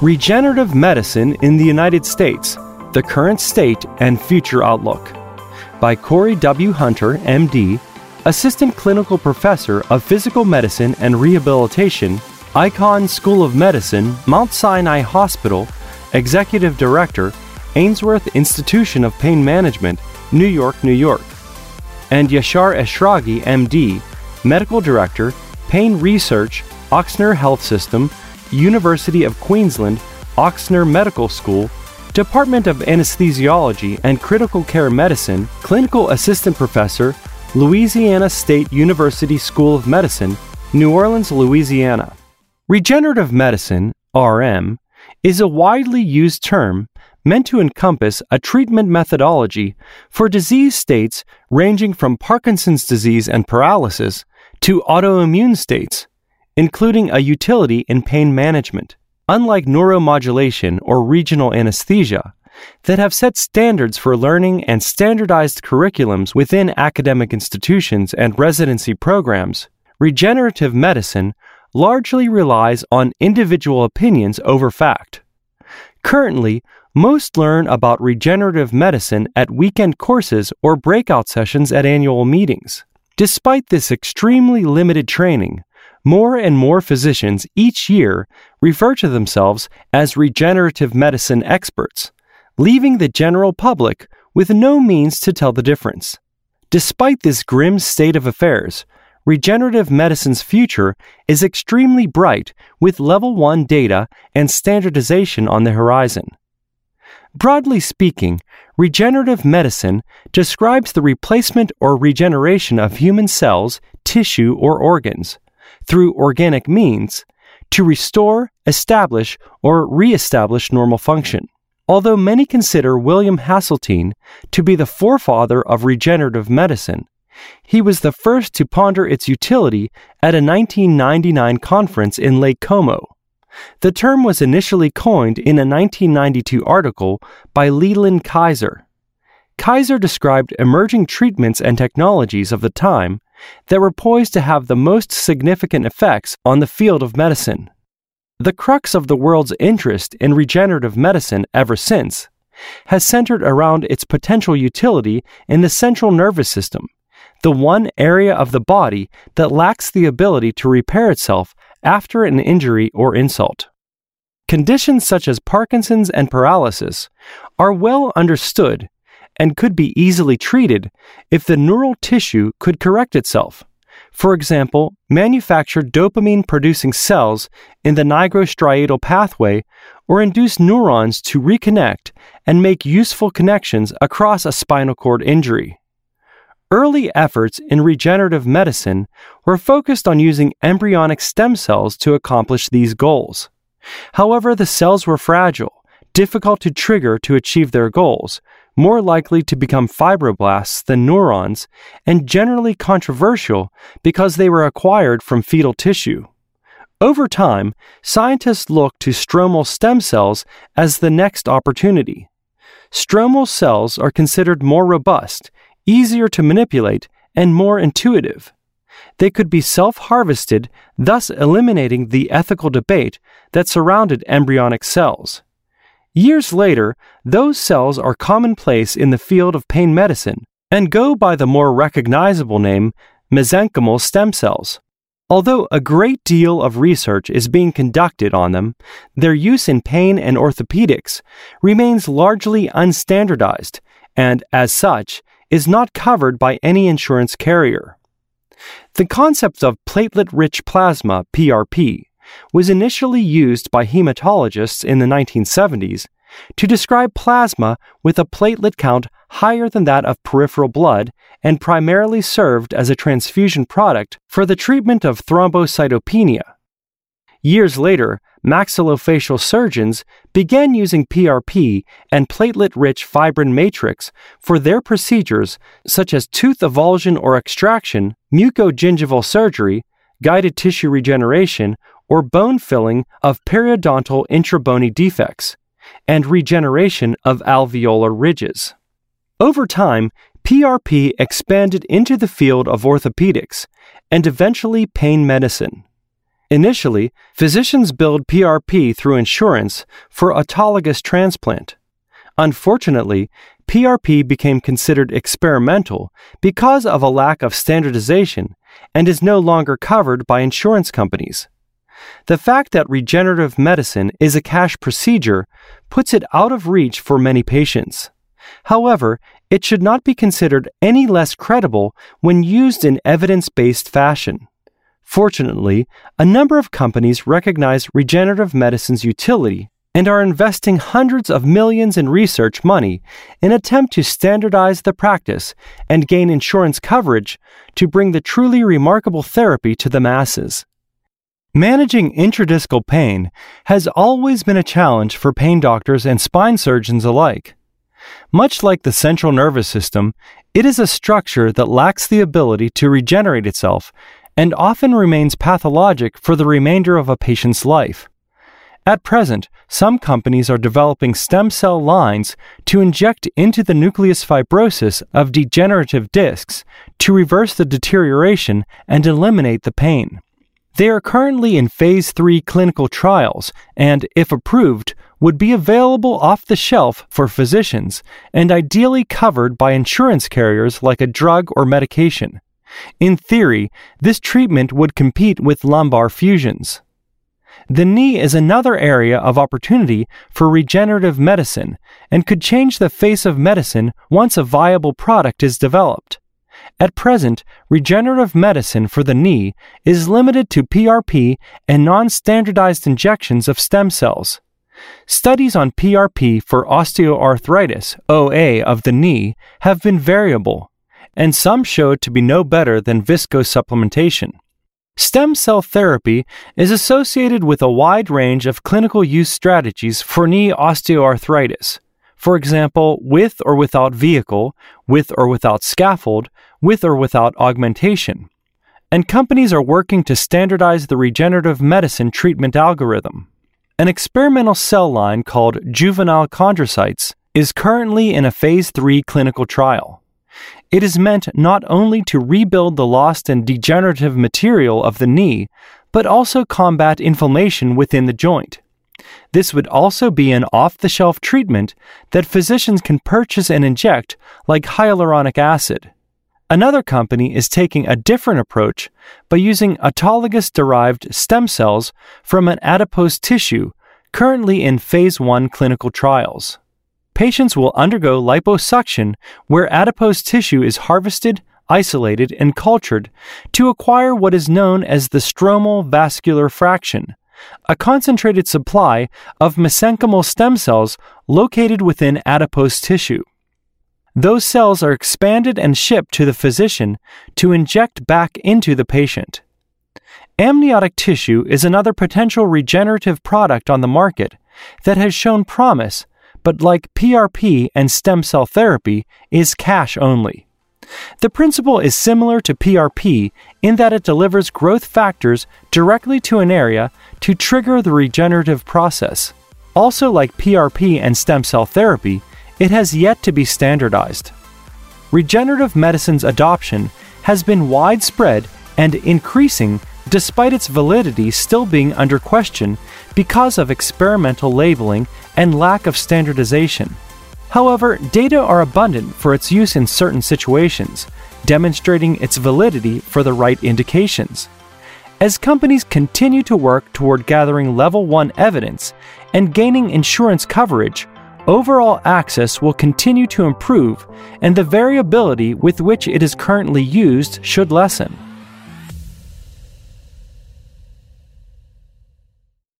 Regenerative Medicine in the United States The Current State and Future Outlook by Corey W. Hunter, MD, Assistant Clinical Professor of Physical Medicine and Rehabilitation, Icahn School of Medicine, Mount Sinai Hospital, Executive Director, Ainsworth Institution of Pain Management, New York, New York, and Yashar Eshraghi, MD, Medical Director, Pain Research, Ochsner Health System, University of Queensland, Ochsner Medical School, Department of Anesthesiology and Critical Care Medicine, Clinical Assistant Professor, Louisiana State University School of Medicine, New Orleans, Louisiana. Regenerative medicine, RM, is a widely used term meant to encompass a treatment methodology for disease states ranging from Parkinson's disease and paralysis to autoimmune states, including a utility in pain management. Unlike neuromodulation or regional anesthesia, that have set standards for learning and standardized curriculums within academic institutions and residency programs, regenerative medicine largely relies on individual opinions over fact. Currently, most learn about regenerative medicine at weekend courses or breakout sessions at annual meetings. Despite this extremely limited training, more and more physicians each year refer to themselves as regenerative medicine experts, leaving the general public with no means to tell the difference. Despite this grim state of affairs, regenerative medicine's future is extremely bright with level 1 data and standardization on the horizon. Broadly speaking, regenerative medicine describes the replacement or regeneration of human cells, tissue, or organs through organic means to restore, establish, or re-establish normal function. Although many consider William Haseltine to be the forefather of regenerative medicine, he was the first to ponder its utility at a 1999 conference in Lake Como. The term was initially coined in a 1992 article by Leland Kaiser. Kaiser described emerging treatments and technologies of the time that were poised to have the most significant effects on the field of medicine. The crux of the world's interest in regenerative medicine ever since has centered around its potential utility in the central nervous system, the one area of the body that lacks the ability to repair itself after an injury or insult. Conditions such as Parkinson's and paralysis are well understood and could be easily treated if the neural tissue could correct itself. For example, manufacture dopamine producing cells in the nigrostriatal pathway or induce neurons to reconnect and make useful connections across a spinal cord injury. Early efforts in regenerative medicine were focused on using embryonic stem cells to accomplish these goals. However, the cells were fragile, difficult to trigger to achieve their goals, more likely to become fibroblasts than neurons, and generally controversial because they were acquired from fetal tissue. Over time, scientists looked to stromal stem cells as the next opportunity. Stromal cells are considered more robust easier to manipulate, and more intuitive. They could be self harvested, thus eliminating the ethical debate that surrounded embryonic cells. Years later, those cells are commonplace in the field of pain medicine and go by the more recognizable name mesenchymal stem cells. Although a great deal of research is being conducted on them, their use in pain and orthopedics remains largely unstandardized, and as such, is not covered by any insurance carrier. The concept of platelet rich plasma, PRP, was initially used by hematologists in the 1970s to describe plasma with a platelet count higher than that of peripheral blood and primarily served as a transfusion product for the treatment of thrombocytopenia. Years later, maxillofacial surgeons began using PRP and platelet rich fibrin matrix for their procedures such as tooth avulsion or extraction, mucogingival surgery, guided tissue regeneration, or bone filling of periodontal intrabony defects, and regeneration of alveolar ridges. Over time, PRP expanded into the field of orthopedics and eventually pain medicine. Initially, physicians billed PRP through insurance for autologous transplant. Unfortunately, PRP became considered experimental because of a lack of standardization and is no longer covered by insurance companies. The fact that regenerative medicine is a cash procedure puts it out of reach for many patients. However, it should not be considered any less credible when used in evidence based fashion. Fortunately, a number of companies recognize regenerative medicine's utility and are investing hundreds of millions in research money in attempt to standardize the practice and gain insurance coverage to bring the truly remarkable therapy to the masses. Managing intradiscal pain has always been a challenge for pain doctors and spine surgeons alike. Much like the central nervous system, it is a structure that lacks the ability to regenerate itself and often remains pathologic for the remainder of a patient's life. At present, some companies are developing stem cell lines to inject into the nucleus fibrosis of degenerative discs to reverse the deterioration and eliminate the pain. They are currently in phase 3 clinical trials and, if approved, would be available off the shelf for physicians and ideally covered by insurance carriers like a drug or medication. In theory, this treatment would compete with lumbar fusions. The knee is another area of opportunity for regenerative medicine and could change the face of medicine once a viable product is developed. At present, regenerative medicine for the knee is limited to PRP and non standardized injections of stem cells. Studies on PRP for osteoarthritis, OA, of the knee have been variable, and some showed to be no better than viscosupplementation. Stem cell therapy is associated with a wide range of clinical use strategies for knee osteoarthritis. For example, with or without vehicle, with or without scaffold, with or without augmentation. And companies are working to standardize the regenerative medicine treatment algorithm. An experimental cell line called juvenile chondrocytes is currently in a phase 3 clinical trial. It is meant not only to rebuild the lost and degenerative material of the knee, but also combat inflammation within the joint. This would also be an off the shelf treatment that physicians can purchase and inject, like hyaluronic acid. Another company is taking a different approach by using autologous derived stem cells from an adipose tissue currently in phase 1 clinical trials. Patients will undergo liposuction where adipose tissue is harvested, isolated, and cultured to acquire what is known as the stromal vascular fraction, a concentrated supply of mesenchymal stem cells located within adipose tissue. Those cells are expanded and shipped to the physician to inject back into the patient. Amniotic tissue is another potential regenerative product on the market that has shown promise, but like PRP and stem cell therapy, is cash only. The principle is similar to PRP in that it delivers growth factors directly to an area to trigger the regenerative process. Also, like PRP and stem cell therapy, it has yet to be standardized. Regenerative medicine's adoption has been widespread and increasing despite its validity still being under question because of experimental labeling and lack of standardization. However, data are abundant for its use in certain situations, demonstrating its validity for the right indications. As companies continue to work toward gathering level 1 evidence and gaining insurance coverage, overall access will continue to improve and the variability with which it is currently used should lessen.